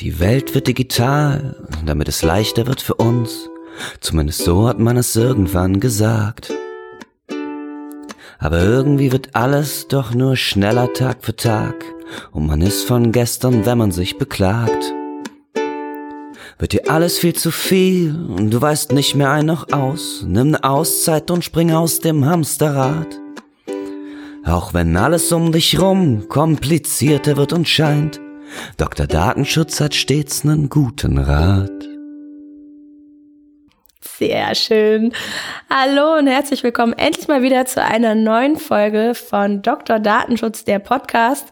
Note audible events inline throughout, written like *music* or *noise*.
Die Welt wird digital, damit es leichter wird für uns. Zumindest so hat man es irgendwann gesagt. Aber irgendwie wird alles doch nur schneller Tag für Tag. Und man ist von gestern, wenn man sich beklagt. Wird dir alles viel zu viel und du weißt nicht mehr ein noch aus. Nimm ne Auszeit und spring aus dem Hamsterrad. Auch wenn alles um dich rum komplizierter wird und scheint, Dr. Datenschutz hat stets nen guten Rat. Sehr schön. Hallo und herzlich willkommen endlich mal wieder zu einer neuen Folge von Dr. Datenschutz, der Podcast.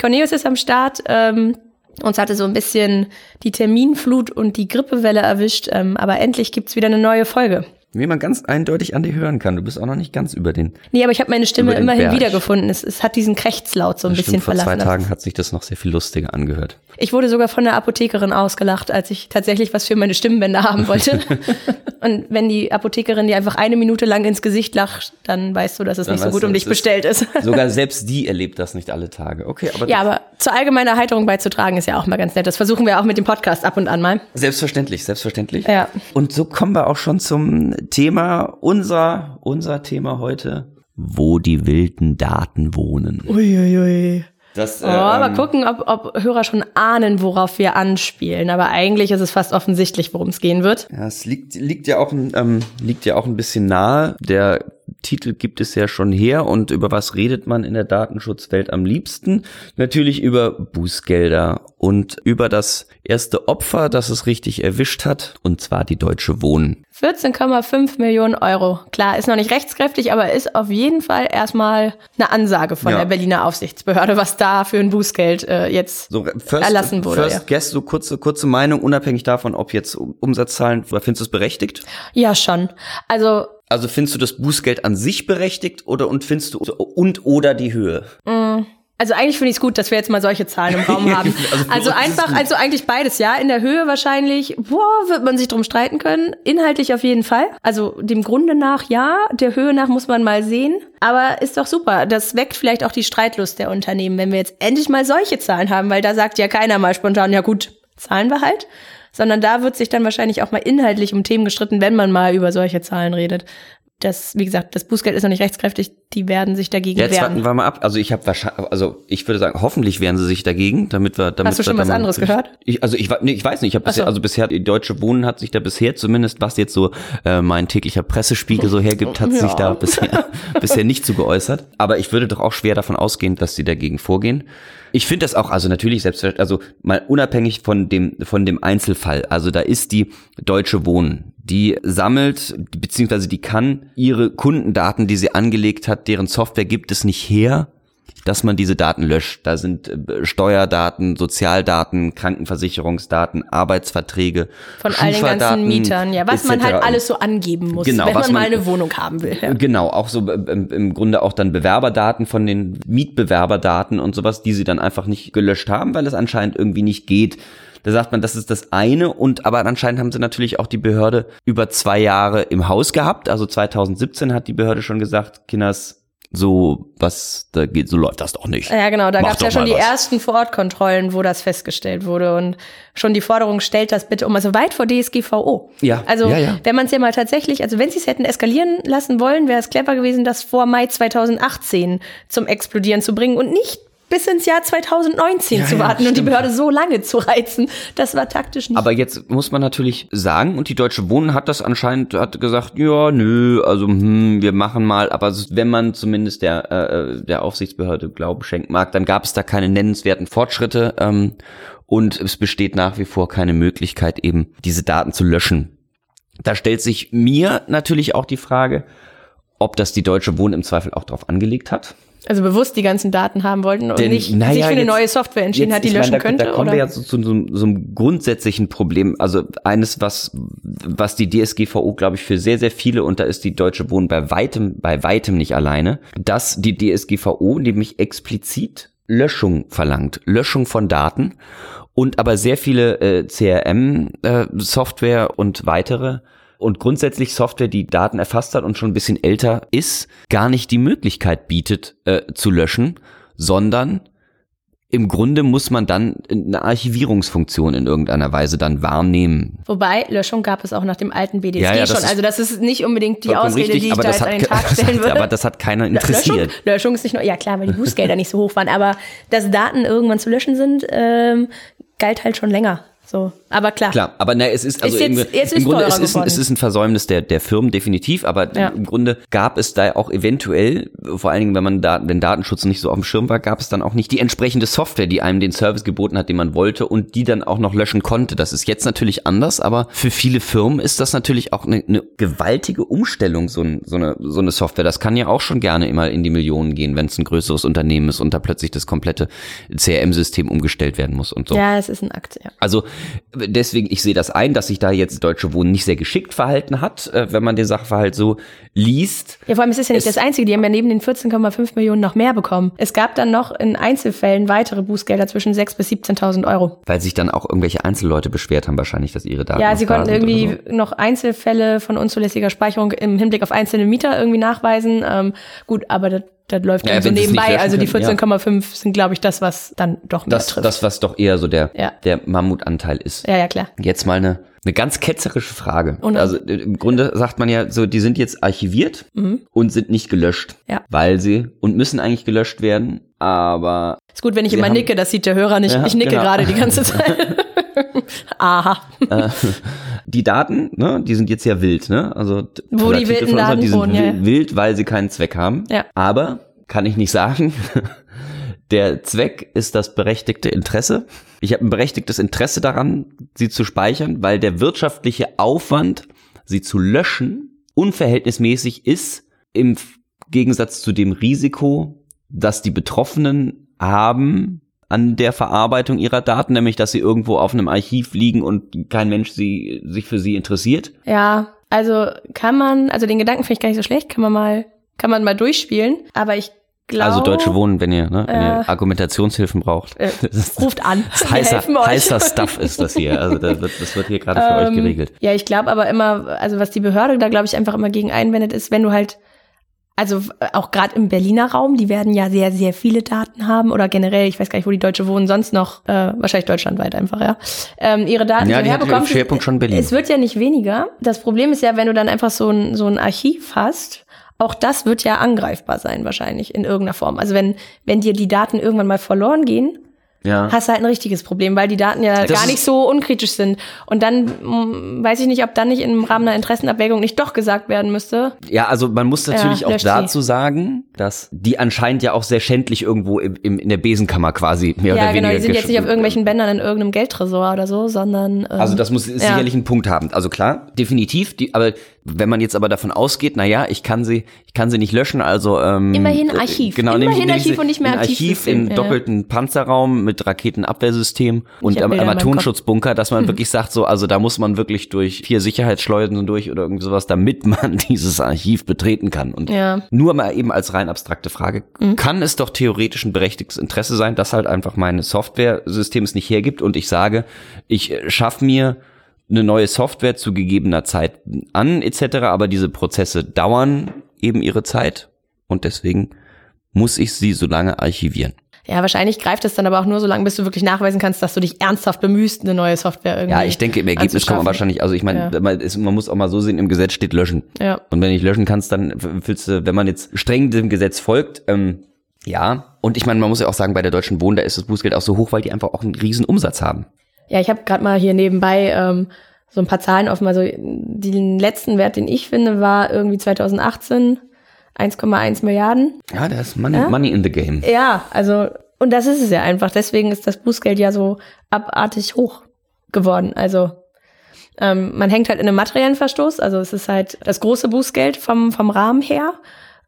Cornelius ist am Start. Ähm, uns hatte so ein bisschen die Terminflut und die Grippewelle erwischt, ähm, aber endlich gibt's wieder eine neue Folge. Wie man ganz eindeutig an dir hören kann. Du bist auch noch nicht ganz über den. Nee, aber ich habe meine Stimme immerhin Berg. wiedergefunden. Es, es hat diesen Krächzlaut so ein das bisschen stimmt, verlassen. Vor zwei Tagen hat sich das noch sehr viel lustiger angehört. Ich wurde sogar von der Apothekerin ausgelacht, als ich tatsächlich was für meine Stimmbänder *laughs* haben wollte. *laughs* Und wenn die Apothekerin dir einfach eine Minute lang ins Gesicht lacht, dann weißt du, dass es dann nicht so gut um dich bestellt ist. *laughs* Sogar selbst die erlebt das nicht alle Tage. Okay, aber. Ja, aber zur allgemeinen Erheiterung beizutragen ist ja auch mal ganz nett. Das versuchen wir auch mit dem Podcast ab und an mal. Selbstverständlich, selbstverständlich. Ja. Und so kommen wir auch schon zum Thema unser, unser Thema heute, wo die wilden Daten wohnen. Uiuiui. Ui, ui. Das, äh, oh, aber ähm, gucken, ob, ob Hörer schon ahnen, worauf wir anspielen. Aber eigentlich ist es fast offensichtlich, worum es gehen wird. Ja, es liegt, liegt ja auch, ähm, liegt ja auch ein bisschen nahe. Der Titel gibt es ja schon her. Und über was redet man in der Datenschutzwelt am liebsten? Natürlich über Bußgelder und über das erste Opfer, das es richtig erwischt hat, und zwar die Deutsche Wohnen. 14,5 Millionen Euro. Klar, ist noch nicht rechtskräftig, aber ist auf jeden Fall erstmal eine Ansage von ja. der Berliner Aufsichtsbehörde, was da für ein Bußgeld äh, jetzt so, first, erlassen wurde. First ja. guess, so kurze, kurze Meinung, unabhängig davon, ob jetzt Umsatzzahlen, findest du es berechtigt? Ja, schon. Also also findest du das Bußgeld an sich berechtigt oder und findest du und oder die Höhe? Mm. Also eigentlich finde ich es gut, dass wir jetzt mal solche Zahlen im Raum *laughs* haben. also, also einfach, also eigentlich beides, ja. In der Höhe wahrscheinlich, boah, wird man sich drum streiten können. Inhaltlich auf jeden Fall. Also dem Grunde nach ja, der Höhe nach muss man mal sehen. Aber ist doch super. Das weckt vielleicht auch die Streitlust der Unternehmen, wenn wir jetzt endlich mal solche Zahlen haben, weil da sagt ja keiner mal spontan, ja gut, zahlen wir halt sondern da wird sich dann wahrscheinlich auch mal inhaltlich um Themen gestritten, wenn man mal über solche Zahlen redet das, wie gesagt, das Bußgeld ist noch nicht rechtskräftig, die werden sich dagegen Jetzt wehren. Jetzt warten wir mal ab. Also ich habe wahrscheinlich, also ich würde sagen, hoffentlich wehren sie sich dagegen, damit wir, damit Hast du schon was anderes gehört? Ich, also ich, nee, ich weiß nicht, ich habe bisher, so. also bisher die Deutsche Wohnen hat sich da bisher zumindest, was jetzt so äh, mein täglicher Pressespiegel so hergibt, hat ja. sich da bisher *laughs* bisher nicht zu geäußert. Aber ich würde doch auch schwer davon ausgehen, dass sie dagegen vorgehen. Ich finde das auch, also natürlich selbstverständlich, also mal unabhängig von dem, von dem Einzelfall. Also da ist die Deutsche Wohnen, die sammelt, beziehungsweise die kann ihre Kundendaten, die sie angelegt hat, deren Software gibt es nicht her, dass man diese Daten löscht. Da sind äh, Steuerdaten, Sozialdaten, Krankenversicherungsdaten, Arbeitsverträge, von all den ganzen Mietern, ja, was man halt alles so angeben muss, genau, wenn man mal eine Wohnung haben will. Ja. Genau, auch so äh, im Grunde auch dann Bewerberdaten von den Mietbewerberdaten und sowas, die sie dann einfach nicht gelöscht haben, weil es anscheinend irgendwie nicht geht. Da sagt man, das ist das eine und aber anscheinend haben sie natürlich auch die Behörde über zwei Jahre im Haus gehabt. Also 2017 hat die Behörde schon gesagt, Kinders, so was da geht, so läuft das doch nicht. Ja, genau, da gab es ja schon die was. ersten Vorortkontrollen, wo das festgestellt wurde und schon die Forderung stellt das bitte um, also weit vor DSGVO. Ja. Also ja, ja. wenn man es ja mal tatsächlich, also wenn sie es hätten eskalieren lassen wollen, wäre es clever gewesen, das vor Mai 2018 zum Explodieren zu bringen und nicht bis ins Jahr 2019 ja, zu warten ja, und die Behörde so lange zu reizen. Das war taktisch nicht. Aber jetzt muss man natürlich sagen, und die Deutsche Wohnen hat das anscheinend, hat gesagt, ja, nö, also hm, wir machen mal, aber wenn man zumindest der, äh, der Aufsichtsbehörde Glauben schenken mag, dann gab es da keine nennenswerten Fortschritte ähm, und es besteht nach wie vor keine Möglichkeit, eben diese Daten zu löschen. Da stellt sich mir natürlich auch die Frage, ob das die Deutsche Wohnen im Zweifel auch darauf angelegt hat. Also bewusst die ganzen Daten haben wollten und Denn, nicht naja, sich für eine jetzt, neue Software entschieden jetzt, hat, die löschen meine, da, könnte? Da kommen oder? wir ja zu, zu, zu, so einem grundsätzlichen Problem. Also eines, was, was die DSGVO, glaube ich, für sehr, sehr viele, und da ist die Deutsche Wohnen bei weitem, bei weitem nicht alleine, dass die DSGVO nämlich explizit Löschung verlangt. Löschung von Daten und aber sehr viele äh, CRM-Software äh, und weitere und grundsätzlich Software, die Daten erfasst hat und schon ein bisschen älter ist, gar nicht die Möglichkeit bietet äh, zu löschen, sondern im Grunde muss man dann eine Archivierungsfunktion in irgendeiner Weise dann wahrnehmen. Wobei, Löschung gab es auch nach dem alten BDSG ja, ja, schon. Also das ist nicht unbedingt die Ausrede, richtig, die ich da jetzt an den Tag *laughs* stellen würde. Aber das hat keiner interessiert. Löschung, Löschung, ist nicht nur, ja klar, weil die Bußgelder nicht so hoch waren, aber dass Daten irgendwann zu löschen sind, ähm, galt halt schon länger. So, aber klar. Klar, aber ne, es ist also ist jetzt, im, jetzt im Grunde es ist, ein, es ist ein Versäumnis der der Firmen definitiv, aber ja. im Grunde gab es da auch eventuell, vor allen Dingen, wenn man da den Datenschutz nicht so auf dem Schirm war, gab es dann auch nicht die entsprechende Software, die einem den Service geboten hat, den man wollte und die dann auch noch löschen konnte. Das ist jetzt natürlich anders, aber für viele Firmen ist das natürlich auch eine, eine gewaltige Umstellung so, ein, so eine so eine Software. Das kann ja auch schon gerne immer in die Millionen gehen, wenn es ein größeres Unternehmen ist und da plötzlich das komplette CRM-System umgestellt werden muss und so. Ja, es ist ein Akt. Ja. Also deswegen, ich sehe das ein, dass sich da jetzt Deutsche Wohnen nicht sehr geschickt verhalten hat, äh, wenn man den Sachverhalt so liest. Ja, vor allem, es ist ja nicht es das Einzige. Die haben ja neben den 14,5 Millionen noch mehr bekommen. Es gab dann noch in Einzelfällen weitere Bußgelder zwischen 6.000 bis 17.000 Euro. Weil sich dann auch irgendwelche Einzelleute beschwert haben wahrscheinlich, dass ihre Daten Ja, sie konnten irgendwie so. noch Einzelfälle von unzulässiger Speicherung im Hinblick auf einzelne Mieter irgendwie nachweisen. Ähm, gut, aber das das läuft ja, dann so nebenbei. Also die 14,5 ja. sind, glaube ich, das, was dann doch mehr das, trifft. Das, was doch eher so der, ja. der Mammutanteil ist. Ja, ja, klar. Jetzt mal eine, eine ganz ketzerische Frage. Und also im Grunde sagt man ja so, die sind jetzt archiviert mhm. und sind nicht gelöscht. Ja. Weil sie und müssen eigentlich gelöscht werden, aber. Ist gut, wenn ich immer nicke, das sieht der Hörer nicht. Ich nicke genau. gerade die ganze *laughs* Zeit. *laughs* Aha. Äh, die Daten, ne, die sind jetzt ja wild, ne? Also wo die wilden Daten die sind wohnen, ja. wild, weil sie keinen Zweck haben. Ja. Aber kann ich nicht sagen. *laughs* Der Zweck ist das berechtigte Interesse. Ich habe ein berechtigtes Interesse daran, sie zu speichern, weil der wirtschaftliche Aufwand, sie zu löschen, unverhältnismäßig ist im Gegensatz zu dem Risiko, dass die Betroffenen haben, an der Verarbeitung ihrer Daten, nämlich dass sie irgendwo auf einem Archiv liegen und kein Mensch sie, sich für sie interessiert? Ja, also kann man, also den Gedanken finde ich gar nicht so schlecht, kann man mal, kann man mal durchspielen, aber ich glaube. Also Deutsche Wohnen, wenn ihr, ne, wenn äh, ihr Argumentationshilfen braucht. Äh, ruft an. *laughs* heißer, heißer Stuff ist das hier. Also das wird, das wird hier gerade für ähm, euch geregelt. Ja, ich glaube aber immer, also was die Behörde da, glaube ich, einfach immer gegen einwendet, ist, wenn du halt also auch gerade im Berliner Raum, die werden ja sehr, sehr viele Daten haben oder generell, ich weiß gar nicht, wo die Deutsche wohnen, sonst noch, äh, wahrscheinlich deutschlandweit einfach, ja, ähm, ihre Daten ja, die herbekommen. Schwerpunkt schon Berlin. Es wird ja nicht weniger. Das Problem ist ja, wenn du dann einfach so ein, so ein Archiv hast, auch das wird ja angreifbar sein wahrscheinlich in irgendeiner Form. Also wenn, wenn dir die Daten irgendwann mal verloren gehen, ja. hast du halt ein richtiges Problem, weil die Daten ja das gar nicht so unkritisch sind. Und dann mh, hm, weiß ich nicht, ob dann nicht im Rahmen einer Interessenabwägung nicht doch gesagt werden müsste. Ja, also man muss natürlich ja, auch dazu die. sagen, dass die anscheinend ja auch sehr schändlich irgendwo im, im, in der Besenkammer quasi mehr ja, oder genau, weniger. Ja, genau, die sind jetzt nicht auf irgendwelchen Bändern in irgendeinem Geldtresor oder so, sondern. Ähm, also das muss sicherlich einen Punkt haben. Also klar, definitiv. Die, aber wenn man jetzt aber davon ausgeht, na ja, ich kann sie, ich kann sie nicht löschen, also ähm, immerhin Archiv. Genau, immerhin nehmen, Archiv und nicht mehr Archiv. Archiv im ja. doppelten Panzerraum mit Raketenabwehrsystem und am Armatonschutzbunker, dass man wirklich sagt, so, also da muss man wirklich durch vier Sicherheitsschleuden durch oder irgendwie sowas, damit man *laughs* dieses Archiv betreten kann. Und ja. nur mal eben als rein abstrakte Frage, mhm. kann es doch theoretisch ein berechtigtes Interesse sein, dass halt einfach meine Software-System es nicht hergibt und ich sage, ich schaffe mir eine neue Software zu gegebener Zeit an etc. Aber diese Prozesse dauern eben ihre Zeit und deswegen muss ich sie so lange archivieren. Ja, wahrscheinlich greift es dann aber auch nur so lange, bis du wirklich nachweisen kannst, dass du dich ernsthaft bemühst, eine neue Software irgendwie. Ja, ich denke, im Ergebnis kann man wahrscheinlich, also ich meine, ja. man, man, muss auch mal so sehen, im Gesetz steht löschen. Ja. Und wenn ich löschen kannst, dann fühlst du, wenn man jetzt streng dem Gesetz folgt, ähm, ja. Und ich meine, man muss ja auch sagen, bei der Deutschen Wohnen, da ist das Bußgeld auch so hoch, weil die einfach auch einen riesen Umsatz haben. Ja, ich habe gerade mal hier nebenbei ähm, so ein paar Zahlen offen. Also den letzten Wert, den ich finde, war irgendwie 2018 1,1 Milliarden. Ja, da ist money, ja? money in the game. Ja, also und das ist es ja einfach. Deswegen ist das Bußgeld ja so abartig hoch geworden. Also ähm, man hängt halt in einem materiellen Verstoß. Also es ist halt das große Bußgeld vom vom Rahmen her.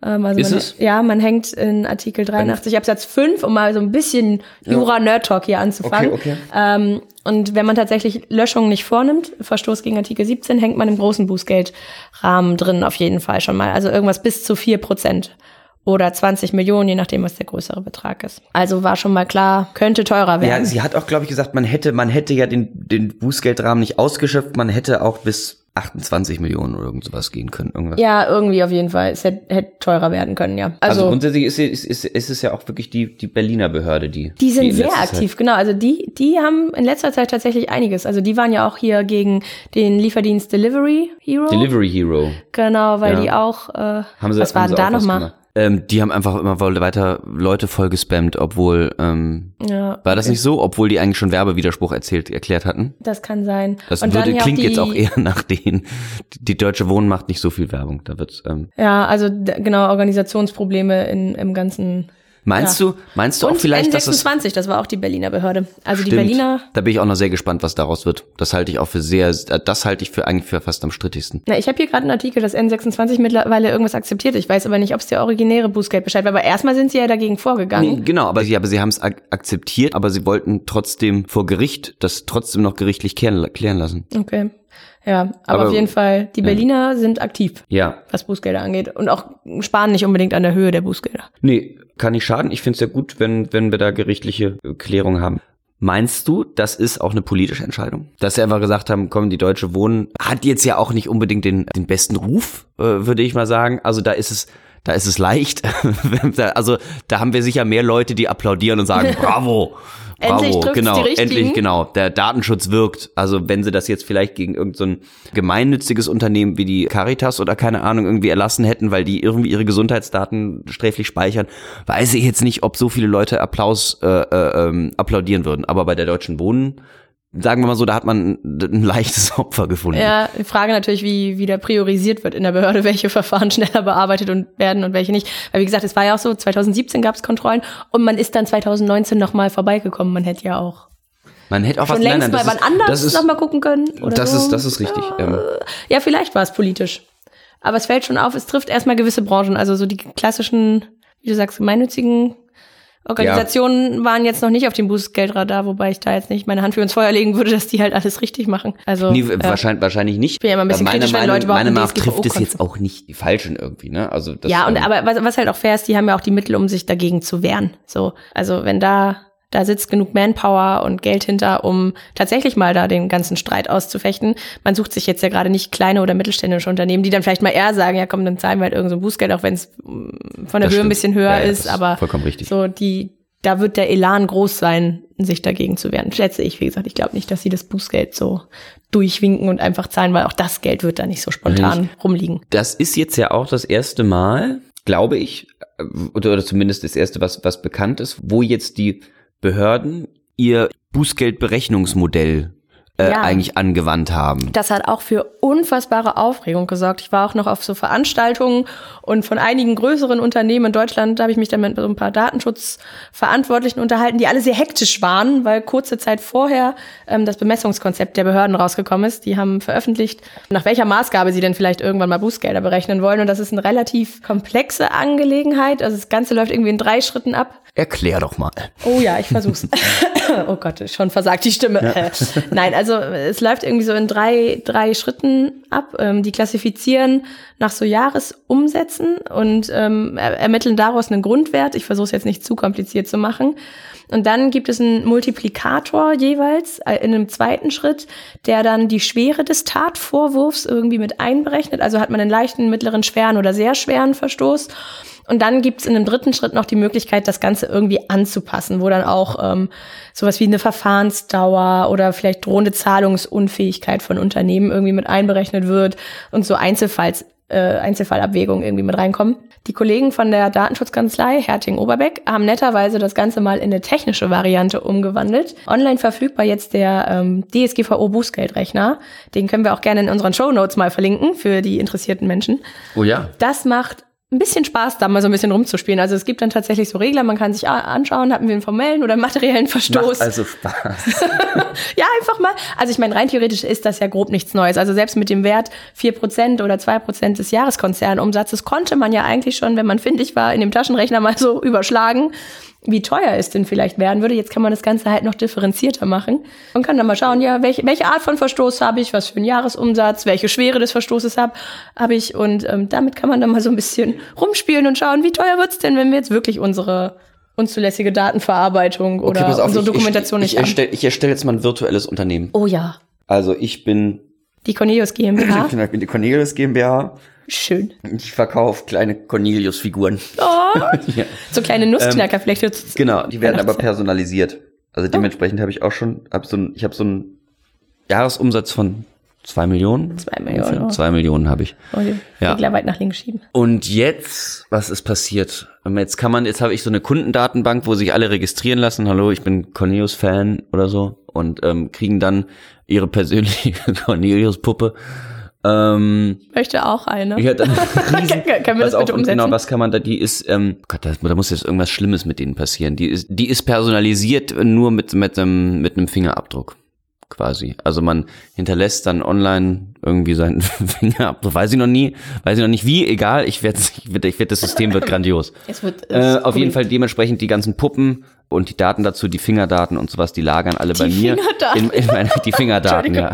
Ähm, also ist man, es? Ja, man hängt in Artikel 83 Absatz 5, um mal so ein bisschen Jura-Nerd-Talk hier anzufangen. Okay, okay. Ähm, und wenn man tatsächlich Löschungen nicht vornimmt, Verstoß gegen Artikel 17, hängt man im großen Bußgeldrahmen drin auf jeden Fall schon mal. Also irgendwas bis zu vier Prozent oder 20 Millionen, je nachdem, was der größere Betrag ist. Also war schon mal klar, könnte teurer werden. Ja, sie hat auch, glaube ich, gesagt, man hätte, man hätte ja den, den Bußgeldrahmen nicht ausgeschöpft, man hätte auch bis 28 Millionen oder irgend sowas gehen können. Irgendwas. Ja, irgendwie auf jeden Fall. Es hätte, hätte teurer werden können, ja. Also, also grundsätzlich ist, ist, ist, ist es ja auch wirklich die, die Berliner Behörde, die. Die sind die sehr aktiv, Zeit genau. Also die, die haben in letzter Zeit tatsächlich einiges. Also die waren ja auch hier gegen den Lieferdienst Delivery Hero. Delivery Hero. Genau, weil ja. die auch, äh, haben sie, was war denn da nochmal? Ähm, die haben einfach immer weiter Leute voll gespammt, obwohl ähm, ja, war das okay. nicht so, obwohl die eigentlich schon Werbewiderspruch erzählt erklärt hatten. Das kann sein. Das würde, klingt jetzt auch eher *laughs* nach denen. Die Deutsche Wohnen macht nicht so viel Werbung. Da wird's. Ähm, ja, also genau Organisationsprobleme in, im ganzen Meinst ja. du, meinst du und auch vielleicht, N26, dass das, das war auch die Berliner Behörde. Also stimmt, die Berliner. Da bin ich auch noch sehr gespannt, was daraus wird. Das halte ich auch für sehr, das halte ich für eigentlich für fast am strittigsten. Na, ich habe hier gerade einen Artikel, dass N26 mittlerweile irgendwas akzeptiert. Ich weiß aber nicht, ob es der originäre Bußgeldbescheid war. Aber erstmal sind sie ja dagegen vorgegangen. Nee, genau, aber sie, aber sie haben es ak akzeptiert, aber sie wollten trotzdem vor Gericht das trotzdem noch gerichtlich klären, klären lassen. Okay. Ja, aber, aber, auf jeden Fall, die Berliner ja. sind aktiv, ja. was Bußgelder angeht. Und auch sparen nicht unbedingt an der Höhe der Bußgelder. Nee, kann nicht schaden. Ich finde es ja gut, wenn, wenn wir da gerichtliche Klärung haben. Meinst du, das ist auch eine politische Entscheidung? Dass sie einfach gesagt haben, komm, die Deutsche Wohnen hat jetzt ja auch nicht unbedingt den, den besten Ruf, äh, würde ich mal sagen. Also da ist es, da ist es leicht. *laughs* also da haben wir sicher mehr Leute, die applaudieren und sagen, *laughs* bravo. Endlich Bravo, genau, die endlich, genau. Der Datenschutz wirkt. Also wenn sie das jetzt vielleicht gegen irgendein so gemeinnütziges Unternehmen wie die Caritas oder keine Ahnung irgendwie erlassen hätten, weil die irgendwie ihre Gesundheitsdaten sträflich speichern, weiß ich jetzt nicht, ob so viele Leute Applaus äh, äh, ähm, applaudieren würden. Aber bei der Deutschen Wohnen sagen wir mal so, da hat man ein leichtes *laughs* Opfer gefunden. Ja, die Frage natürlich, wie, wie da priorisiert wird in der Behörde, *laughs* welche Verfahren schneller bearbeitet und werden und welche nicht. Weil wie gesagt, es war ja auch so, 2017 gab es Kontrollen und man ist dann 2019 nochmal vorbeigekommen. Man hätte ja auch man hätte auch schon was längst nein, nein, mal wann anders nochmal gucken können. Oder das so. ist das ist richtig. Ja, ähm. ja vielleicht war es politisch. Aber es fällt schon auf, es trifft erstmal gewisse Branchen, also so die klassischen, wie du sagst, gemeinnützigen Organisationen ja. waren jetzt noch nicht auf dem Bußgeldradar, wobei ich da jetzt nicht meine Hand für ins Feuer legen würde, *laughs* dass die halt alles richtig machen. Also nee, äh, wahrscheinlich, wahrscheinlich nicht. Ich bin ja immer ein bisschen kritisch, wenn Leute überhaupt Meine Meinung trifft es jetzt auch nicht die Falschen irgendwie, ne? Also das, Ja, und ähm, aber was, was halt auch fair ist, die haben ja auch die Mittel, um sich dagegen zu wehren. So, also wenn da da sitzt genug Manpower und Geld hinter, um tatsächlich mal da den ganzen Streit auszufechten. Man sucht sich jetzt ja gerade nicht kleine oder mittelständische Unternehmen, die dann vielleicht mal eher sagen, ja komm, dann zahlen wir halt irgendein so Bußgeld, auch wenn es mm, von der Höhe stimmt. ein bisschen höher ja, ja, ist. Aber vollkommen richtig. so die, da wird der Elan groß sein, sich dagegen zu wehren. Schätze ich, wie gesagt, ich glaube nicht, dass sie das Bußgeld so durchwinken und einfach zahlen, weil auch das Geld wird da nicht so spontan rumliegen. Das ist jetzt ja auch das erste Mal, glaube ich, oder, oder zumindest das erste, was, was bekannt ist, wo jetzt die Behörden ihr Bußgeldberechnungsmodell äh, ja. eigentlich angewandt haben. Das hat auch für unfassbare Aufregung gesorgt. Ich war auch noch auf so Veranstaltungen und von einigen größeren Unternehmen in Deutschland, da habe ich mich dann mit so ein paar Datenschutzverantwortlichen unterhalten, die alle sehr hektisch waren, weil kurze Zeit vorher ähm, das Bemessungskonzept der Behörden rausgekommen ist. Die haben veröffentlicht, nach welcher Maßgabe sie denn vielleicht irgendwann mal Bußgelder berechnen wollen. Und das ist eine relativ komplexe Angelegenheit. Also das Ganze läuft irgendwie in drei Schritten ab. Erklär doch mal. Oh ja, ich versuch's. *laughs* oh Gott, schon versagt die Stimme. Ja. Nein, also es läuft irgendwie so in drei, drei Schritten ab. Ähm, die klassifizieren nach so Jahresumsätzen und ähm, ermitteln daraus einen Grundwert. Ich versuche es jetzt nicht zu kompliziert zu machen. Und dann gibt es einen Multiplikator jeweils äh, in einem zweiten Schritt, der dann die Schwere des Tatvorwurfs irgendwie mit einberechnet. Also hat man einen leichten, mittleren, schweren oder sehr schweren Verstoß. Und dann gibt's in einem dritten Schritt noch die Möglichkeit, das Ganze irgendwie anzupassen, wo dann auch ähm, sowas wie eine Verfahrensdauer oder vielleicht drohende Zahlungsunfähigkeit von Unternehmen irgendwie mit einberechnet wird und so Einzelfalls, äh, Einzelfallabwägungen irgendwie mit reinkommen. Die Kollegen von der Datenschutzkanzlei Herting-Oberbeck haben netterweise das Ganze mal in eine technische Variante umgewandelt. Online verfügbar jetzt der ähm, DSGVO-Bußgeldrechner. Den können wir auch gerne in unseren Show Notes mal verlinken für die interessierten Menschen. Oh ja. Das macht ein bisschen Spaß, da mal so ein bisschen rumzuspielen. Also es gibt dann tatsächlich so Regler, man kann sich anschauen, hatten wir einen formellen oder materiellen Verstoß. Macht also Spaß. *laughs* ja, einfach mal. Also ich meine, rein theoretisch ist das ja grob nichts Neues. Also selbst mit dem Wert vier Prozent oder zwei Prozent des Jahreskonzernumsatzes konnte man ja eigentlich schon, wenn man findig war, in dem Taschenrechner mal so überschlagen wie teuer es denn vielleicht werden würde. Jetzt kann man das Ganze halt noch differenzierter machen und kann dann mal schauen, ja, welche, welche Art von Verstoß habe ich, was für einen Jahresumsatz, welche Schwere des Verstoßes habe hab ich und ähm, damit kann man dann mal so ein bisschen rumspielen und schauen, wie teuer wird's denn, wenn wir jetzt wirklich unsere unzulässige Datenverarbeitung oder okay, auf, unsere Dokumentation ich, ich, nicht ich erstelle, ich erstelle jetzt mal ein virtuelles Unternehmen. Oh ja. Also ich bin Die Cornelius GmbH. Ich *laughs* bin die Cornelius GmbH. Schön. Ich verkaufe kleine Cornelius-Figuren. Oh, *laughs* ja. So kleine Nussknacker ähm, vielleicht. Genau, die werden aber personalisiert. Also dementsprechend oh. habe ich auch schon, hab so ein, ich habe so einen Jahresumsatz von zwei Millionen. Zwei Millionen. Oh. Zwei Millionen habe ich. Oh, den ja. Regler weit nach links schieben. Und jetzt, was ist passiert? Jetzt kann man, jetzt habe ich so eine Kundendatenbank, wo sich alle registrieren lassen. Hallo, ich bin Cornelius-Fan oder so und ähm, kriegen dann ihre persönliche *laughs* Cornelius-Puppe ähm, Möchte auch eine. Ja, *laughs* dann riesen, Können wir das bitte auch, umsetzen? Genau, was kann man da, die ist, ähm, Gott, da, da muss jetzt irgendwas Schlimmes mit denen passieren. Die ist, die ist personalisiert nur mit, mit einem, mit einem Fingerabdruck. Quasi. Also man hinterlässt dann online irgendwie seinen *laughs* Fingerabdruck. Weiß ich noch nie, weiß ich noch nicht wie, egal, ich werde, ich werde, ich werde das System wird grandios. Es wird, es äh, auf jeden Fall dementsprechend die ganzen Puppen und die Daten dazu, die Fingerdaten und sowas, die lagern alle die bei mir. Fingerdaten. In, in meine, die Fingerdaten, ja.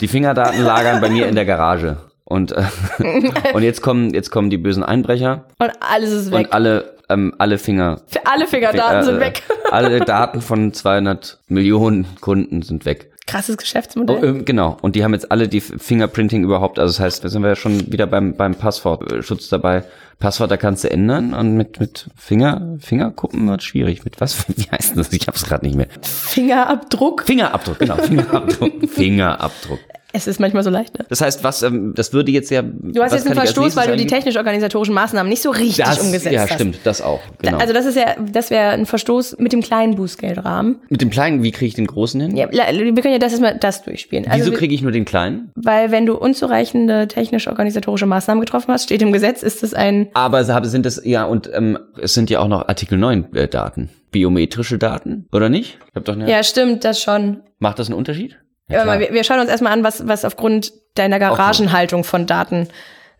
Die Fingerdaten lagern bei mir in der Garage. Und, äh, *laughs* und jetzt kommen, jetzt kommen die bösen Einbrecher. Und alles ist weg. Und alle, ähm, alle Finger. Für alle Fingerdaten äh, sind weg. alle Daten von 200 Millionen Kunden sind weg. Krasses Geschäftsmodell. Oh, äh, genau. Und die haben jetzt alle die Fingerprinting überhaupt. Also das heißt, da sind wir ja schon wieder beim, beim Passwortschutz dabei. Passwort, da kannst du ändern und mit, mit Finger, Fingerkuppen wird schwierig. Mit was? *laughs* Wie heißt das? Ich hab's gerade nicht mehr. Fingerabdruck? Fingerabdruck, genau. Fingerabdruck. *laughs* Fingerabdruck. Es ist manchmal so leicht, ne? Das heißt, was, ähm, das würde jetzt ja. Du hast jetzt einen Verstoß, weil du die technisch-organisatorischen Maßnahmen nicht so richtig das, umgesetzt ja, hast. Ja, stimmt, das auch. Genau. Also das ist ja, das wäre ein Verstoß mit dem kleinen Bußgeldrahmen. Mit dem kleinen, wie kriege ich den großen hin? Ja, wir können ja das erstmal das durchspielen. Also Wieso kriege ich nur den kleinen? Weil wenn du unzureichende technisch-organisatorische Maßnahmen getroffen hast, steht im Gesetz, ist es ein. Aber sind das, ja, und ähm, es sind ja auch noch Artikel 9 äh, Daten. Biometrische Daten, oder nicht? Ich hab doch eine ja, stimmt, das schon. Macht das einen Unterschied? Ja, wir, wir schauen uns erstmal an, was, was aufgrund deiner Garagenhaltung von Daten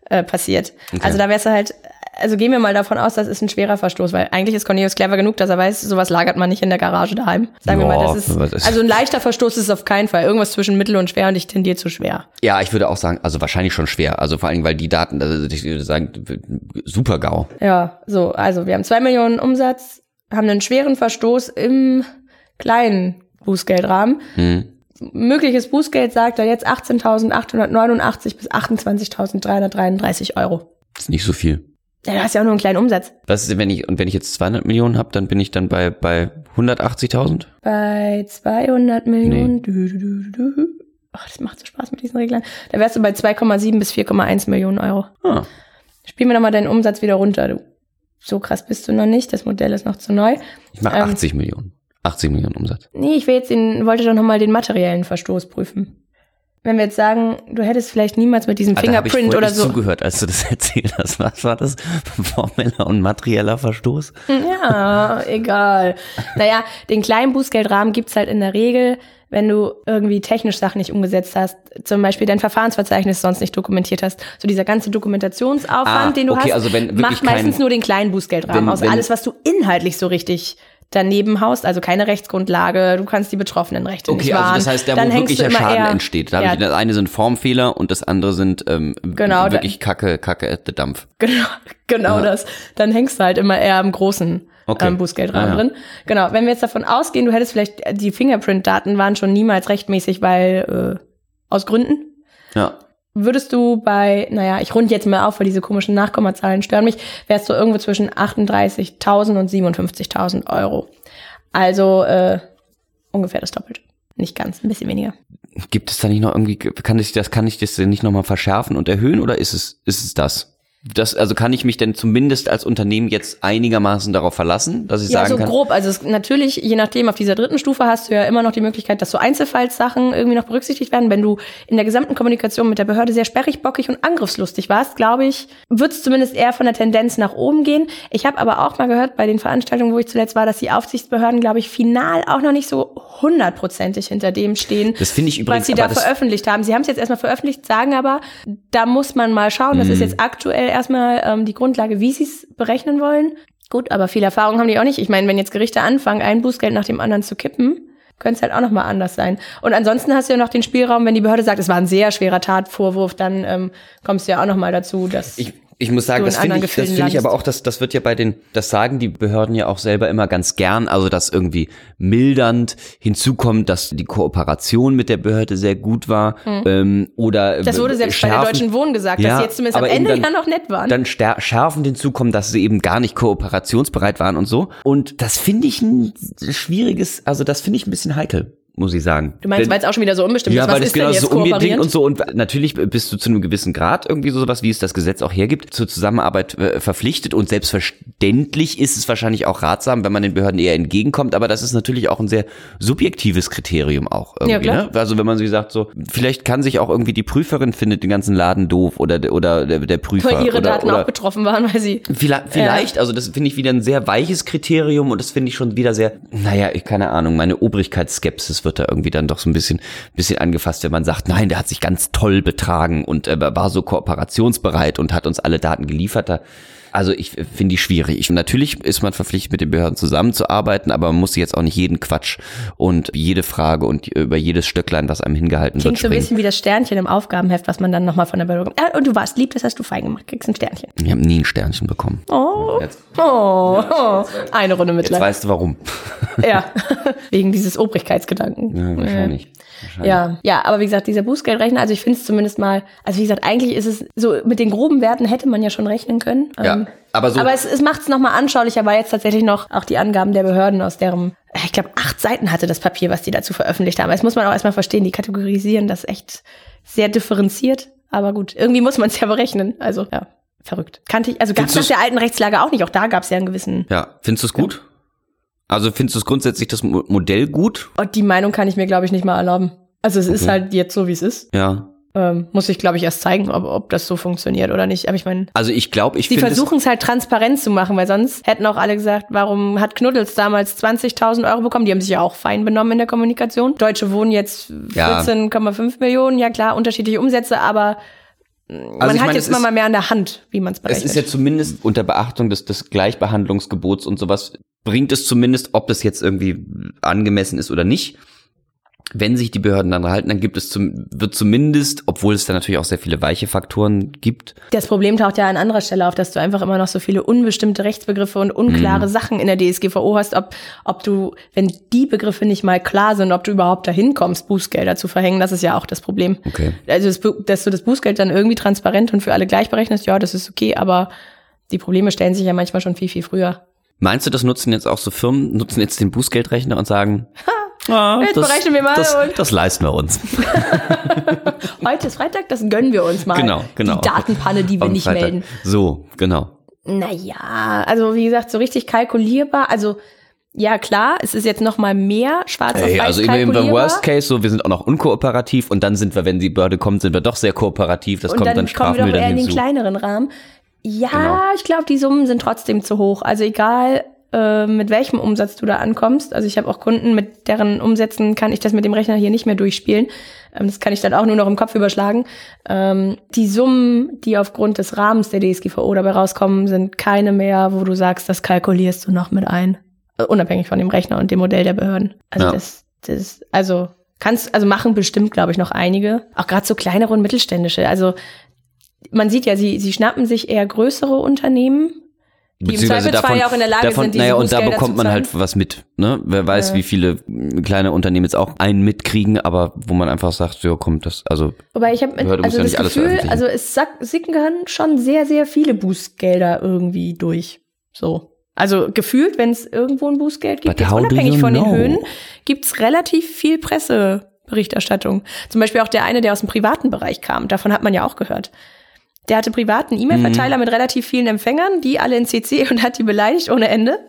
äh, passiert. Okay. Also da wär's halt, also gehen wir mal davon aus, das ist ein schwerer Verstoß, weil eigentlich ist Cornelius clever genug, dass er weiß, sowas lagert man nicht in der Garage daheim. Sagen Boah, wir mal, das ist, also ein leichter Verstoß ist es auf keinen Fall. Irgendwas zwischen mittel und schwer und ich tendiere zu schwer. Ja, ich würde auch sagen, also wahrscheinlich schon schwer. Also vor allem, weil die Daten, also ich würde sagen, super GAU. Ja, so, also wir haben zwei Millionen Umsatz, haben einen schweren Verstoß im kleinen Bußgeldrahmen. Hm mögliches Bußgeld sagt er jetzt 18.889 bis 28.333 Euro. Das ist nicht so viel. Ja, du hast ja auch nur einen kleinen Umsatz. Was ist, wenn ich, und wenn ich jetzt 200 Millionen habe, dann bin ich dann bei, bei 180.000? Bei 200 Millionen. Nee. Du, du, du, Ach, das macht so Spaß mit diesen Reglern. Da wärst du bei 2,7 bis 4,1 Millionen Euro. Ah. Spiel mir doch mal deinen Umsatz wieder runter, du. So krass bist du noch nicht. Das Modell ist noch zu neu. Ich mache ähm, 80 Millionen. 80 Millionen Umsatz. Nee, ich will jetzt den, wollte doch nochmal den materiellen Verstoß prüfen. Wenn wir jetzt sagen, du hättest vielleicht niemals mit diesem Alter, Fingerprint oder so. Ich zugehört, als du das *laughs* erzählt hast. Was war das? *laughs* Formeller und materieller Verstoß? Ja, egal. Naja, den kleinen Bußgeldrahmen gibt's halt in der Regel, wenn du irgendwie technisch Sachen nicht umgesetzt hast, zum Beispiel dein Verfahrensverzeichnis sonst nicht dokumentiert hast. So dieser ganze Dokumentationsaufwand, ah, den du okay, hast, also wenn macht meistens nur den kleinen Bußgeldrahmen aus. Wenn, Alles, was du inhaltlich so richtig daneben haust, also keine Rechtsgrundlage, du kannst die betroffenen Rechte okay, nicht wahren. Okay, also das heißt, der, wo wirklicher Schaden eher, entsteht. Da ja, das eine sind Formfehler und das andere sind ähm, genau, wirklich Kacke, Kacke at the Dampf. Genau, *laughs* genau ja. das. Dann hängst du halt immer eher im großen okay. ähm, Bußgeldrahmen ah, ja. drin. Genau, wenn wir jetzt davon ausgehen, du hättest vielleicht, die Fingerprint-Daten waren schon niemals rechtmäßig, weil äh, aus Gründen. Ja würdest du bei, naja, ich rund jetzt mal auf, weil diese komischen Nachkommazahlen stören mich, wärst du irgendwo zwischen 38.000 und 57.000 Euro. Also äh, ungefähr das Doppelte. Nicht ganz, ein bisschen weniger. Gibt es da nicht noch irgendwie, kann ich das, kann ich das nicht nochmal verschärfen und erhöhen oder ist es, ist es das? Das, also kann ich mich denn zumindest als Unternehmen jetzt einigermaßen darauf verlassen, dass ich ja, sagen so kann? Ja, so grob. Also es, natürlich, je nachdem, auf dieser dritten Stufe hast du ja immer noch die Möglichkeit, dass so Einzelfallssachen irgendwie noch berücksichtigt werden. Wenn du in der gesamten Kommunikation mit der Behörde sehr sperrig, bockig und angriffslustig warst, glaube ich, wird es zumindest eher von der Tendenz nach oben gehen. Ich habe aber auch mal gehört bei den Veranstaltungen, wo ich zuletzt war, dass die Aufsichtsbehörden, glaube ich, final auch noch nicht so hundertprozentig hinter dem stehen, das finde ich übrigens, was sie da veröffentlicht haben. Sie haben es jetzt erstmal veröffentlicht, sagen aber, da muss man mal schauen. Das ist mhm. jetzt aktuell erstmal ähm, die Grundlage, wie sie es berechnen wollen. Gut, aber viel Erfahrung haben die auch nicht. Ich meine, wenn jetzt Gerichte anfangen, ein Bußgeld nach dem anderen zu kippen, könnte es halt auch nochmal anders sein. Und ansonsten hast du ja noch den Spielraum, wenn die Behörde sagt, es war ein sehr schwerer Tatvorwurf, dann ähm, kommst du ja auch nochmal dazu, dass ich Ich muss sagen, das finde ich, das finde ich aber auch, dass das wird ja bei den, das sagen die Behörden ja auch selber immer ganz gern, also dass irgendwie mildernd hinzukommt, dass die Kooperation mit der Behörde sehr gut war mhm. ähm, oder das wurde selbst schärfen, bei der Deutschen Wohnen gesagt, ja, dass sie jetzt zumindest am Ende dann, ja noch nett waren. Dann schärfend hinzukommen, dass sie eben gar nicht kooperationsbereit waren und so. Und das finde ich ein schwieriges, also das finde ich ein bisschen heikel muss ich sagen. Du meinst, weil es auch schon wieder so unbestimmt ja, ist, was weil es genau so unbedingt und so und natürlich bist du zu einem gewissen Grad irgendwie so sowas, wie es das Gesetz auch hergibt, zur Zusammenarbeit äh, verpflichtet und selbstverständlich ist es wahrscheinlich auch ratsam, wenn man den Behörden eher entgegenkommt, aber das ist natürlich auch ein sehr subjektives Kriterium auch irgendwie, ja, klar. Ne? Also wenn man sich sagt so, vielleicht kann sich auch irgendwie die Prüferin findet den ganzen Laden doof oder oder der, der Prüfer weil ihre oder, Daten oder, auch betroffen waren, weil sie vielleicht, vielleicht ja. also das finde ich wieder ein sehr weiches Kriterium und das finde ich schon wieder sehr, naja, ich keine Ahnung, meine Obrigkeitsskepsis wird da irgendwie dann doch so ein bisschen, bisschen angefasst, wenn man sagt, nein, der hat sich ganz toll betragen und äh, war so kooperationsbereit und hat uns alle Daten geliefert. Da also ich finde die schwierig. natürlich ist man verpflichtet, mit den Behörden zusammenzuarbeiten, aber man muss jetzt auch nicht jeden Quatsch und jede Frage und über jedes Stöcklein, was einem hingehalten Klingt wird, Klingt so ein bisschen wie das Sternchen im Aufgabenheft, was man dann nochmal von der Behörde bekommt. Äh, und du warst lieb, das hast du fein gemacht, kriegst ein Sternchen. Ich habe nie ein Sternchen bekommen. Oh, oh, oh. eine Runde mit. Jetzt weißt du warum. ja, *laughs* wegen dieses Obrigkeitsgedanken. Ja, wahrscheinlich. Ja. Ja, ja, aber wie gesagt, dieser Bußgeldrechner, also ich finde es zumindest mal, also wie gesagt, eigentlich ist es so, mit den groben Werten hätte man ja schon rechnen können. Ja, ähm, aber so. Aber es, es macht es nochmal anschaulicher, weil jetzt tatsächlich noch auch die Angaben der Behörden aus deren, ich glaube, acht Seiten hatte das Papier, was die dazu veröffentlicht haben. Das muss man auch erstmal verstehen, die kategorisieren das echt sehr differenziert. Aber gut, irgendwie muss man es ja berechnen. Also, ja verrückt. Kannte ich, also gab es nach der alten Rechtslage auch nicht. Auch da gab es ja einen gewissen. Ja, findest du es gut? Also findest du es grundsätzlich das Modell gut? Und die Meinung kann ich mir, glaube ich, nicht mal erlauben. Also es okay. ist halt jetzt so, wie es ist. Ja. Ähm, muss ich, glaube ich, erst zeigen, ob, ob das so funktioniert oder nicht. Aber ich meine. Also ich glaube, ich Sie versuchen es halt transparent zu machen, weil sonst hätten auch alle gesagt, warum hat Knuddels damals 20.000 Euro bekommen? Die haben sich ja auch fein benommen in der Kommunikation. Deutsche wohnen jetzt 14,5 ja. Millionen. Ja klar, unterschiedliche Umsätze, aber also man hat meine, jetzt mal, mal mehr an der Hand, wie man es berechnet. Es ist ja zumindest unter Beachtung des, des Gleichbehandlungsgebots und sowas, bringt es zumindest, ob das jetzt irgendwie angemessen ist oder nicht, wenn sich die Behörden dann halten, dann gibt es zum, wird zumindest, obwohl es da natürlich auch sehr viele weiche Faktoren gibt. Das Problem taucht ja an anderer Stelle auf, dass du einfach immer noch so viele unbestimmte Rechtsbegriffe und unklare mhm. Sachen in der DSGVO hast, ob, ob du, wenn die Begriffe nicht mal klar sind, ob du überhaupt dahin kommst, Bußgelder zu verhängen, das ist ja auch das Problem. Okay. Also, das, dass du das Bußgeld dann irgendwie transparent und für alle gleich berechnest, ja, das ist okay, aber die Probleme stellen sich ja manchmal schon viel, viel früher. Meinst du, das nutzen jetzt auch so Firmen, nutzen jetzt den Bußgeldrechner und sagen, ja, Jetzt das, berechnen wir mal. Das, das leisten wir uns. *laughs* Heute ist Freitag, das gönnen wir uns mal. Genau, genau. Die Datenpanne, die wir Am nicht Freitag. melden. So, genau. Naja, also wie gesagt, so richtig kalkulierbar. Also ja, klar, es ist jetzt noch mal mehr schwarz auf weiß Also eben beim Worst Case, so wir sind auch noch unkooperativ und dann sind wir, wenn die Behörde kommt, sind wir doch sehr kooperativ. Das und kommt dann, dann strafmildernd hinzu. in den kleineren Rahmen. Ja, genau. ich glaube, die Summen sind trotzdem zu hoch. Also egal, äh, mit welchem Umsatz du da ankommst. Also ich habe auch Kunden, mit deren Umsätzen kann ich das mit dem Rechner hier nicht mehr durchspielen. Ähm, das kann ich dann auch nur noch im Kopf überschlagen. Ähm, die Summen, die aufgrund des Rahmens der DSGVO dabei rauskommen, sind keine mehr, wo du sagst, das kalkulierst du noch mit ein. Äh, unabhängig von dem Rechner und dem Modell der Behörden. Also ja. das, das, also kannst, also machen bestimmt, glaube ich, noch einige. Auch gerade so kleinere und mittelständische. Also man sieht ja, sie, sie schnappen sich eher größere Unternehmen, die im Zweifelsfall ja auch in der Lage davon, sind, diese Naja, und da bekommt man halt was mit. Ne? Wer weiß, ja. wie viele kleine Unternehmen jetzt auch einen mitkriegen, aber wo man einfach sagt, ja, kommt das, also. Wobei ich habe also ja das Gefühl, also es sickern schon sehr, sehr viele Bußgelder irgendwie durch. So. Also gefühlt, wenn es irgendwo ein Bußgeld gibt, jetzt unabhängig von know? den Höhen, gibt's relativ viel Presseberichterstattung. Zum Beispiel auch der eine, der aus dem privaten Bereich kam. Davon hat man ja auch gehört. Der hatte privaten E-Mail-Verteiler mhm. mit relativ vielen Empfängern, die alle in CC *laughs* und hat die beleidigt ohne Ende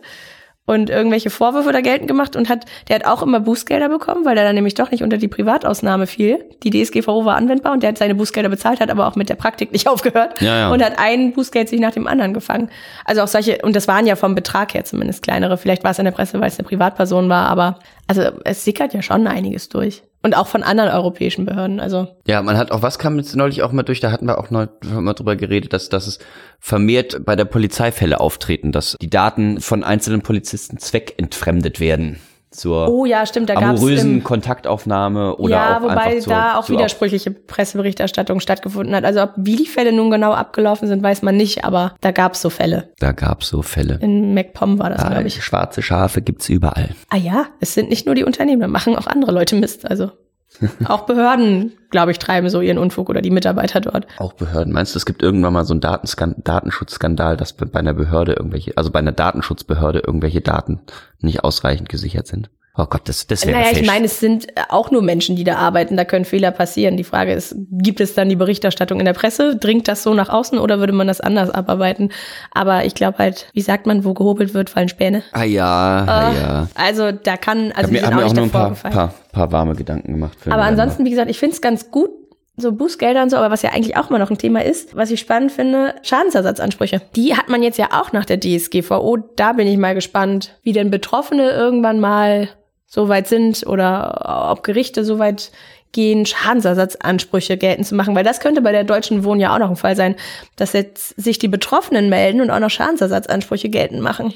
und irgendwelche Vorwürfe da geltend gemacht und hat, der hat auch immer Bußgelder bekommen, weil er dann nämlich doch nicht unter die Privatausnahme fiel. Die DSGVO war anwendbar und der hat seine Bußgelder bezahlt, hat aber auch mit der Praktik nicht *laughs* aufgehört ja, ja. und hat ein Bußgeld sich nach dem anderen gefangen. Also auch solche, und das waren ja vom Betrag her zumindest kleinere. Vielleicht war es in der Presse, weil es eine Privatperson war, aber also es sickert ja schon einiges durch. Und auch von anderen europäischen Behörden, also. Ja, man hat auch, was kam jetzt neulich auch mal durch, da hatten wir auch noch mal drüber geredet, dass, dass es vermehrt bei der Polizei Fälle auftreten, dass die Daten von einzelnen Polizisten zweckentfremdet werden. Zur oh, ja, stimmt, da amorösen im, Kontaktaufnahme oder ja, auch wobei zur, da auch widersprüchliche Presseberichterstattung stattgefunden hat. Also ob wie die Fälle nun genau abgelaufen sind, weiß man nicht, aber da gab es so Fälle. Da gab es so Fälle. In MacPom war das, glaube ich. Schwarze Schafe gibt's überall. Ah ja, es sind nicht nur die Unternehmen, da machen auch andere Leute Mist. Also *laughs* auch Behörden, glaube ich, treiben so ihren Unfug oder die Mitarbeiter dort. Auch Behörden. Meinst du, es gibt irgendwann mal so einen Datenschutzskandal, dass bei einer Behörde irgendwelche, also bei einer Datenschutzbehörde irgendwelche Daten nicht ausreichend gesichert sind? Oh Gott, das, das wäre Naja, ich meine, es sind auch nur Menschen, die da arbeiten. Da können Fehler passieren. Die Frage ist, gibt es dann die Berichterstattung in der Presse? Dringt das so nach außen oder würde man das anders abarbeiten? Aber ich glaube halt, wie sagt man, wo gehobelt wird, fallen Späne. Ah ja, ah, ja. Also da kann, also wir haben mir auch, auch nur ein paar, paar, paar warme Gedanken gemacht. Aber ansonsten, wie gesagt, ich finde es ganz gut, so Bußgelder und so, aber was ja eigentlich auch mal noch ein Thema ist, was ich spannend finde, Schadensersatzansprüche. Die hat man jetzt ja auch nach der DSGVO. Da bin ich mal gespannt, wie denn Betroffene irgendwann mal so weit sind oder ob Gerichte so weit gehen, Schadensersatzansprüche geltend zu machen, weil das könnte bei der Deutschen Wohnen ja auch noch ein Fall sein, dass jetzt sich die Betroffenen melden und auch noch Schadensersatzansprüche geltend machen.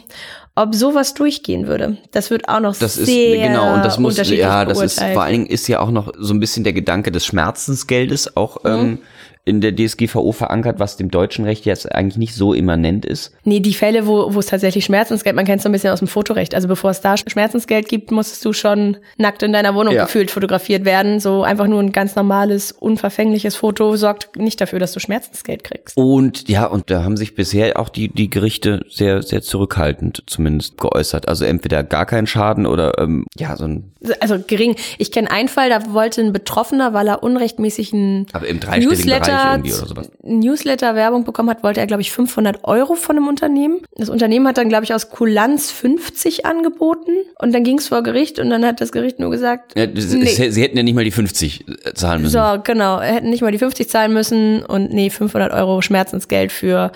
Ob sowas durchgehen würde, das wird auch noch das sehr ist, genau und das muss ja, das ist vor allen Dingen ist ja auch noch so ein bisschen der Gedanke des Schmerzensgeldes auch mhm. ähm, in der DSGVO verankert, was dem deutschen Recht jetzt eigentlich nicht so immanent ist. Nee, die Fälle, wo, wo es tatsächlich Schmerzensgeld, man kennt es so ein bisschen aus dem Fotorecht. Also bevor es da Schmerzensgeld gibt, musstest du schon nackt in deiner Wohnung ja. gefühlt fotografiert werden. So einfach nur ein ganz normales, unverfängliches Foto sorgt nicht dafür, dass du Schmerzensgeld kriegst. Und ja, und da haben sich bisher auch die, die Gerichte sehr, sehr zurückhaltend zumindest geäußert. Also entweder gar keinen Schaden oder ähm, ja, so ein. Also gering. Ich kenne einen Fall, da wollte ein Betroffener, weil er unrechtmäßigen Aber im Newsletter sowas. Newsletter-Werbung bekommen hat, wollte er, glaube ich, 500 Euro von einem Unternehmen. Das Unternehmen hat dann, glaube ich, aus Kulanz 50 angeboten und dann ging es vor Gericht und dann hat das Gericht nur gesagt, ja, das, nee. sie hätten ja nicht mal die 50 äh, zahlen müssen. So, genau, hätten nicht mal die 50 zahlen müssen und nee, 500 Euro Schmerzensgeld für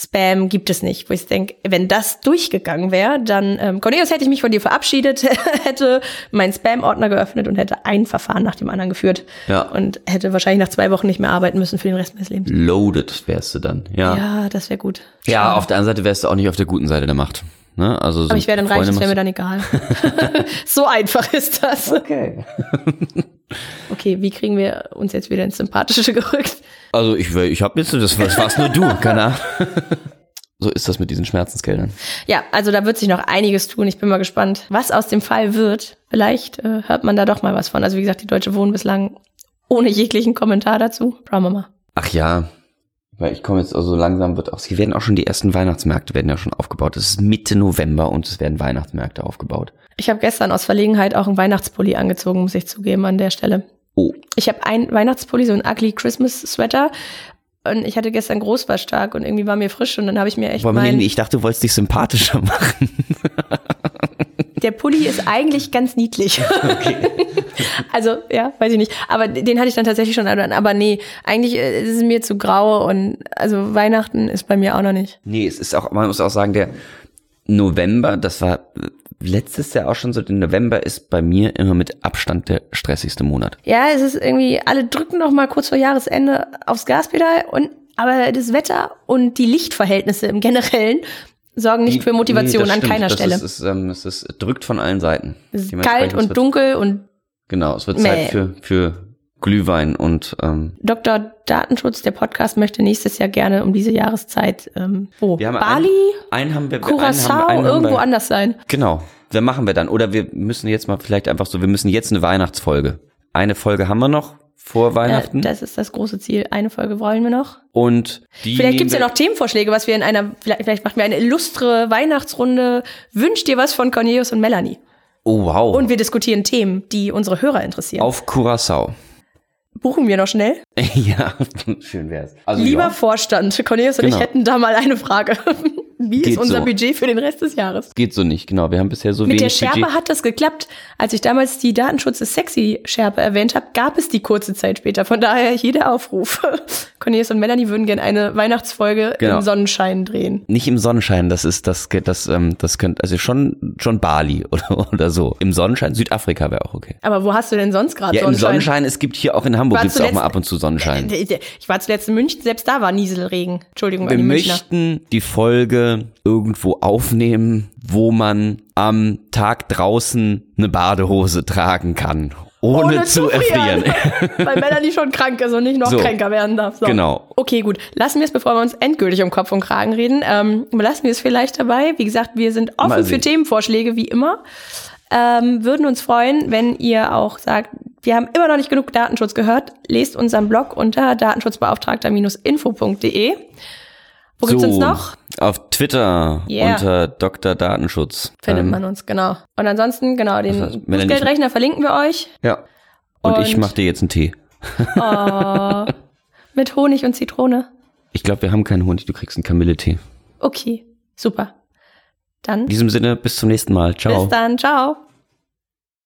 Spam gibt es nicht. Wo ich denke, wenn das durchgegangen wäre, dann, ähm, Cornelius, hätte ich mich von dir verabschiedet, *laughs* hätte meinen Spam-Ordner geöffnet und hätte ein Verfahren nach dem anderen geführt. Ja. Und hätte wahrscheinlich nach zwei Wochen nicht mehr arbeiten müssen für den Rest meines Lebens. Loaded wärst du dann, ja. Ja, das wäre gut. Ja, Schade. auf der anderen Seite wärst du auch nicht auf der guten Seite der Macht. Ne? Also so Aber ich wäre dann reich, das wäre mir dann egal. *laughs* *laughs* so einfach ist das. Okay. okay, wie kriegen wir uns jetzt wieder ins Sympathische gerückt? Also ich, ich habe jetzt, das, das war's nur du, *laughs* keine Ahnung. So ist das mit diesen Schmerzensgeldern. Ja, also da wird sich noch einiges tun. Ich bin mal gespannt, was aus dem Fall wird. Vielleicht äh, hört man da doch mal was von. Also wie gesagt, die Deutsche wohnen bislang ohne jeglichen Kommentar dazu. Wir mal. Ach ja, weil ich komme jetzt also langsam wird auch, sie werden auch schon die ersten Weihnachtsmärkte werden ja schon aufgebaut. Es ist Mitte November und es werden Weihnachtsmärkte aufgebaut. Ich habe gestern aus Verlegenheit auch einen Weihnachtspulli angezogen, muss ich zugeben an der Stelle. Oh. Ich habe ein Weihnachtspulli, so ein ugly Christmas Sweater. Und ich hatte gestern Großbasttag und irgendwie war mir frisch und dann habe ich mir echt mein, Ich dachte, du wolltest dich sympathischer *laughs* machen. Der Pulli ist eigentlich ganz niedlich. *laughs* Okay. *laughs* also, ja, weiß ich nicht. Aber den hatte ich dann tatsächlich schon an. Aber nee, eigentlich äh, ist es mir zu grau und also Weihnachten ist bei mir auch noch nicht. Nee, es ist auch, man muss auch sagen, der November, das war letztes Jahr auch schon so, der November ist bei mir immer mit Abstand der stressigste Monat. Ja, es ist irgendwie, alle drücken noch mal kurz vor Jahresende aufs Gaspedal und aber das Wetter und die Lichtverhältnisse im Generellen sorgen nicht für Motivation nee, an keiner das Stelle. Ist, es, ist, ähm, es ist drückt von allen Seiten. Es ist kalt und dunkel und genau, es wird Zeit für für Glühwein und ähm, Dr. Datenschutz, der Podcast möchte nächstes Jahr gerne um diese Jahreszeit ähm, wo? Wir haben Bali, einen, einen haben wir, Curacao, einen haben wir, einen irgendwo wir, anders sein. Genau, wer machen wir dann? Oder wir müssen jetzt mal vielleicht einfach so, wir müssen jetzt eine Weihnachtsfolge. Eine Folge haben wir noch vor Weihnachten. Äh, das ist das große Ziel. Eine Folge wollen wir noch. Und die vielleicht gibt's ja noch Themenvorschläge, was wir in einer, vielleicht, vielleicht machen wir eine illustre Weihnachtsrunde. Wünscht dir was von Cornelius und Melanie? Oh wow. Und wir diskutieren Themen, die unsere Hörer interessieren. Auf Curacao. Buchen wir noch schnell? *laughs* ja, schön wär's. Also, Lieber ja. Vorstand, Cornelius und genau. ich hätten da mal eine Frage. *laughs* Wie Geht ist unser so. Budget für den Rest des Jahres? Geht so nicht, genau. Wir haben bisher so Mit wenig der Schärpe Budget. hat das geklappt. Als ich damals die Datenschutz ist sexy Schärpe erwähnt habe, gab es die kurze Zeit später. Von daher hier der Aufruf. *laughs* Cornelius und Melanie würden gerne eine Weihnachtsfolge Genau. im Sonnenschein drehen. Nicht im Sonnenschein, das ist das das ähm, das könnte also schon schon Bali *laughs* oder oder so. Im Sonnenschein Südafrika wäre auch okay. Aber wo hast du denn sonst gerade Ja, im Sonnenschein? Sonnenschein, es gibt hier auch in Hamburg gibt's auch mal ab und zu Sonnenschein. Ich war zuletzt in München, selbst da war Nieselregen. Entschuldigung, Wir an die Münchner. möchten die Folge irgendwo aufnehmen, wo man am Tag draußen eine Badehose tragen kann, ohne, Ohne zu zu frieren. erfrieren. *laughs* Weil Melanie schon krank ist und nicht noch So. kränker werden darf. So. Genau. Okay, gut. Lassen wir es, bevor wir uns endgültig um Kopf und Kragen reden, ähm, belassen wir es vielleicht dabei. Wie gesagt, wir sind offen für. Themenvorschläge, wie immer. Ähm, würden uns freuen, wenn ihr auch sagt, wir haben immer noch nicht genug Datenschutz gehört. Lest unseren Blog unter datenschutzbeauftragter-info.de. Wo gibt's uns noch? Auf Twitter Yeah. unter Dr. Datenschutz. Findet Ähm, man uns, genau. Und ansonsten, genau, den heißt, Melanie- Bußgeldrechner verlinken wir euch. Ja. Und, ich Und- mach dir jetzt einen Tee. *laughs* Mit Honig und Zitrone. Ich glaube, wir haben keinen Honig, du kriegst einen Kamilletee. Okay, super. Dann In diesem Sinne, bis zum nächsten Mal. Ciao. bis dann. Ciao.